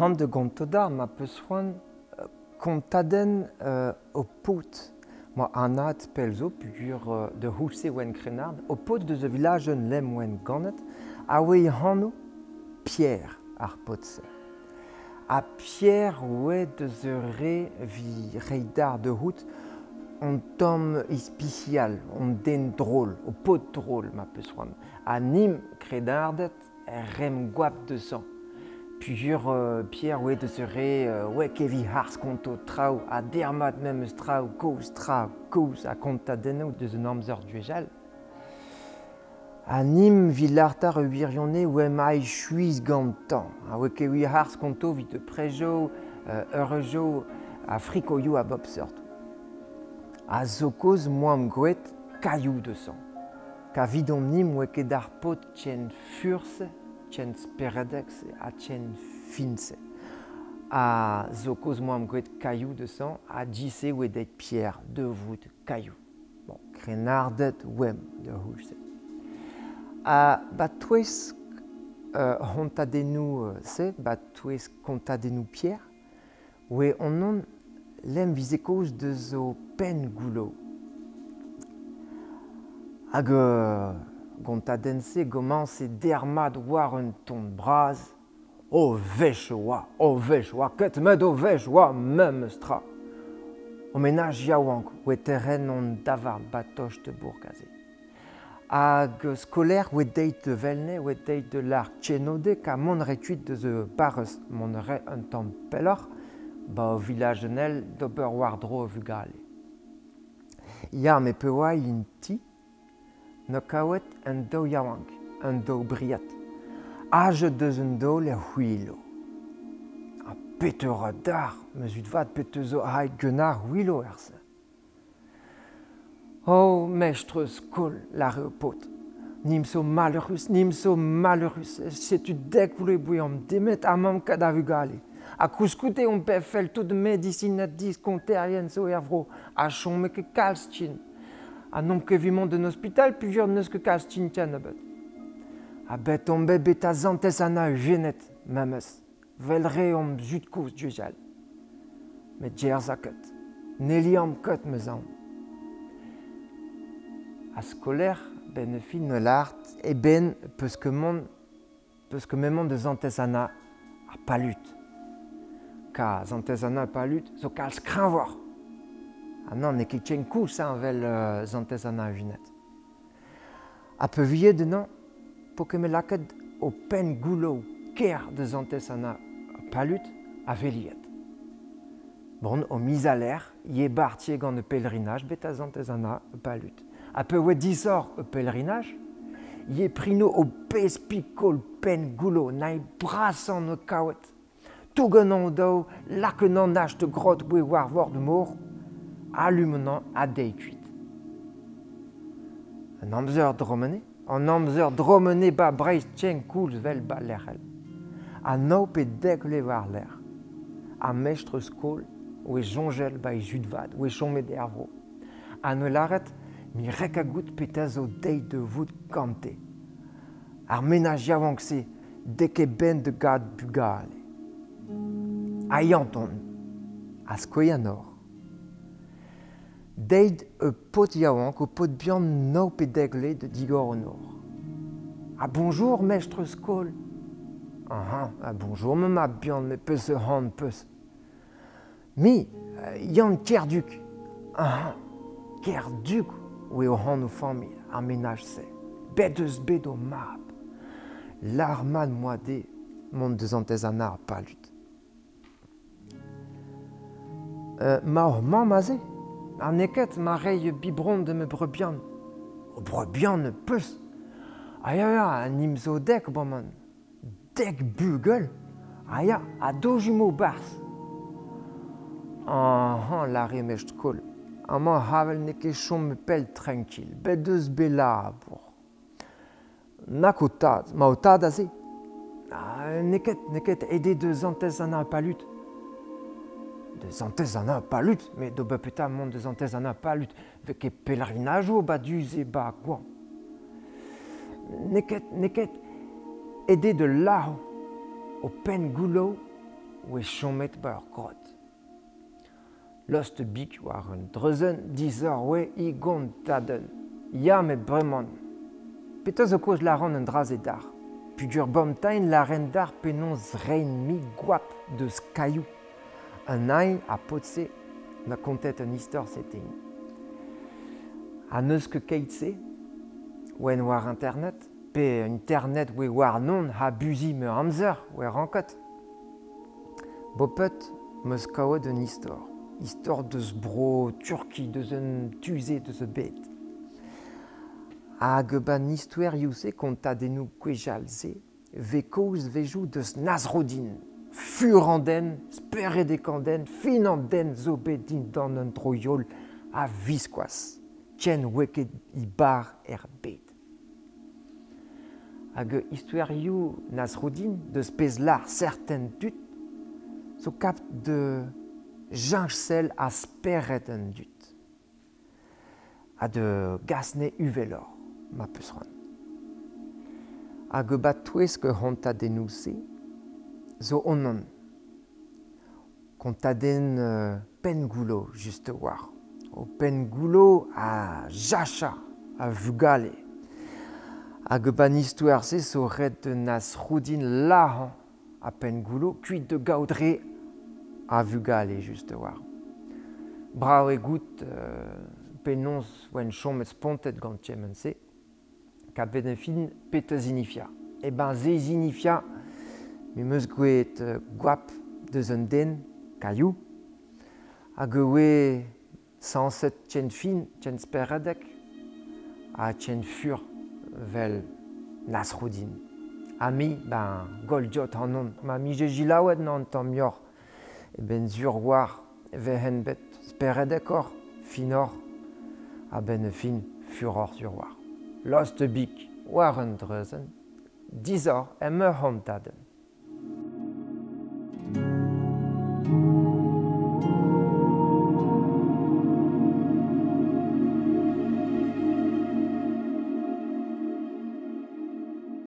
han de gonto da, ma peus c'hoant kontaden euh, o pot. Ma anat pel zo pugur euh, de housse wen krenard, o pot de ze village un lem ouen ganet, a oe hanno pierre ar potse. A pierre oe de ze re vi reidar de hout, on tom ispicial, on den drôle, o pot drôle ma peus c'hoant. A nim kredardet rem guap de sang. Pugur euh, Pierre ouais de serait euh, ouais kevi hars konto trau a dermat même strau kous trau kous a konta deno de namzer duejal. A nim villartar uirionne ouais mai chuiz gantan a ouais kevi hars konto vit de prejo euh, eurejo a frikoyo a bob sort. Moam gwet caillou de sang. Pot tchen furse tchen speredex a tchen finse. A zo koz moam gret caillou de sang a djisse ou edet pierre de voûte caillou. Bon, krenardet wem de houjse. A bat twes euh, hontadenou euh, se, bat twes kontadenou pierre, oe on non lem vizekoz de zo pen goulot. Hag euh, gontadense goman se dermad war un ton braz, o vech oa, o vech oa, ket med o vech oa mem stra. O menaj yaouank, oe terren on davar batoch de bourgaze. Hag skoler oe deit de velne, oe deit de l'ar tchenode, ka mon de ze barres mon re un tan pelor, ba o vilagenel d'ober war dro vugale. Ya in ti, no kaouet an do yaouank, an do briat. Aje deus un do le huilo. A peteur a dar, meus ut vat peteus zo haid genar huilo er. O, oh, mestreus kol la reo pot. Nimso malheurus, nimso se tu dek voulo boui demet amam kad a. A kouskoute on pe fel tout medicin a diskonterien zo er vro, a chom me ke kalstin. Non ke vimon d'un hospital, plusieurs neus que kalstin tian a bet. A bet on bet bet a zantes ana genet, memes. Velre om zut kous dujal. Met djerz a ket. Nelly am ket me zan. A skoler, ben fin ne l'art, e ben peus que mon, peus que memon de zantes ana a palut. Ka zantes ana palut, zo kalz kranvor. Ah non, ne ket ken kous an vel uh, zantes ana a. A peu de non, po que o pen goulou ker de a palut a veliet. Bon, o mis a l'air, gant de pèlerinage, bet a zantes ana a palut. A peu oe disor e pèlerinage, ye prino o pez pikol pen goulou, nae brasan o kaouet. Tougenan o dao, lakenan nage de grot oe war de mor, allumenan a dei kuit. An amzer amzer ba vel ba lerel. A nao dek le war ler. A mestre skol, oe jongel ba e judvad, oe chommet ervro. An o laret, mi rek a de vout kante. Ar menaj se deke ben de gad bugale. A yanton, a. Deit e pot yaouank o pot bihan no pe degle de digor o nor. A bonjour, mestre skol. Aha, a bonjour, me ma bihan me peus e han peus. Mi, euh, yann kerduk. Aha, kerduk oe o han o famil, ar menaj se. Bet eus bet o mab. L'arman moade, mont deus antez an ar palut. Euh, ma ze, Ar neket ma reiñ bibron de me brebian. O brebian ne peus. Aya, ya, an imzo dek boman. Dek bugel. Aya, a do bars. Aha, la remecht kol. Ama havel ne ket chom me pel tranquil. Bet deus bela bour. Nak o tad, ma o tad a se. Ah, neket, neket, ede deus antez an ar palut. Deus antez an a palut, me do be peta mont deus antez an a palut. Vek e pelerinaj o ba duz e ba gwan. Neket, neket, ede de lao o pen goulou we chomet bar grot. Lost bik waren dreuzen dizor we i gont taden. Ya me bremon. Peto zo koz la ran un draze dar. Pugur bom tain la ren dar penon zrein mi guap de skayou. anai a potse ma kontet an istor setein. A neus ket keitse, oen war internet, pe internet we war non ha buzi me amzer we rankot. Bopet meus kaoet un istor. Istor deus bro, turki, deus un tuze, deus e bet. Hag ban istwer youse konta denou kwejal se, ve kouz vejou deus nazrodin. fur an den, speret e kanden, fin an den zo bet din dan an troiol a viskoaz. Tjen weket i bar er bet. Hag istuerioù Nasruddin deus pez lar certain dut, zo kap de janchsel a speret an dut. Ha de gasne uvelor, ma peus ran. Hag bat touez ke honta denouse, zo onon. Konta den uh, pen goulo, juste war. O pen goulo a jacha, a vugale. Hag e ban istouer se so de nas roudin lahan a pen goulo, kuit de gaudre a vugale, juste war. Brao e penons oen chom et spontet gant tjemen se, ka bet un fin pete zinifia. E ben zinifia, Mi meus gouet uh, gwap deus un den, kaiou, hag gwe sanset tjen fin, tjen speradek, a tjen fur vel nasroudin. A mi, ben, gol diot an on. Ma mi je jilaouet nan tam mior, e ben zur war vehen bet speredek or, finor, a ben fin furor zur war. Lost bik, war un dreuzen, dizor em ur.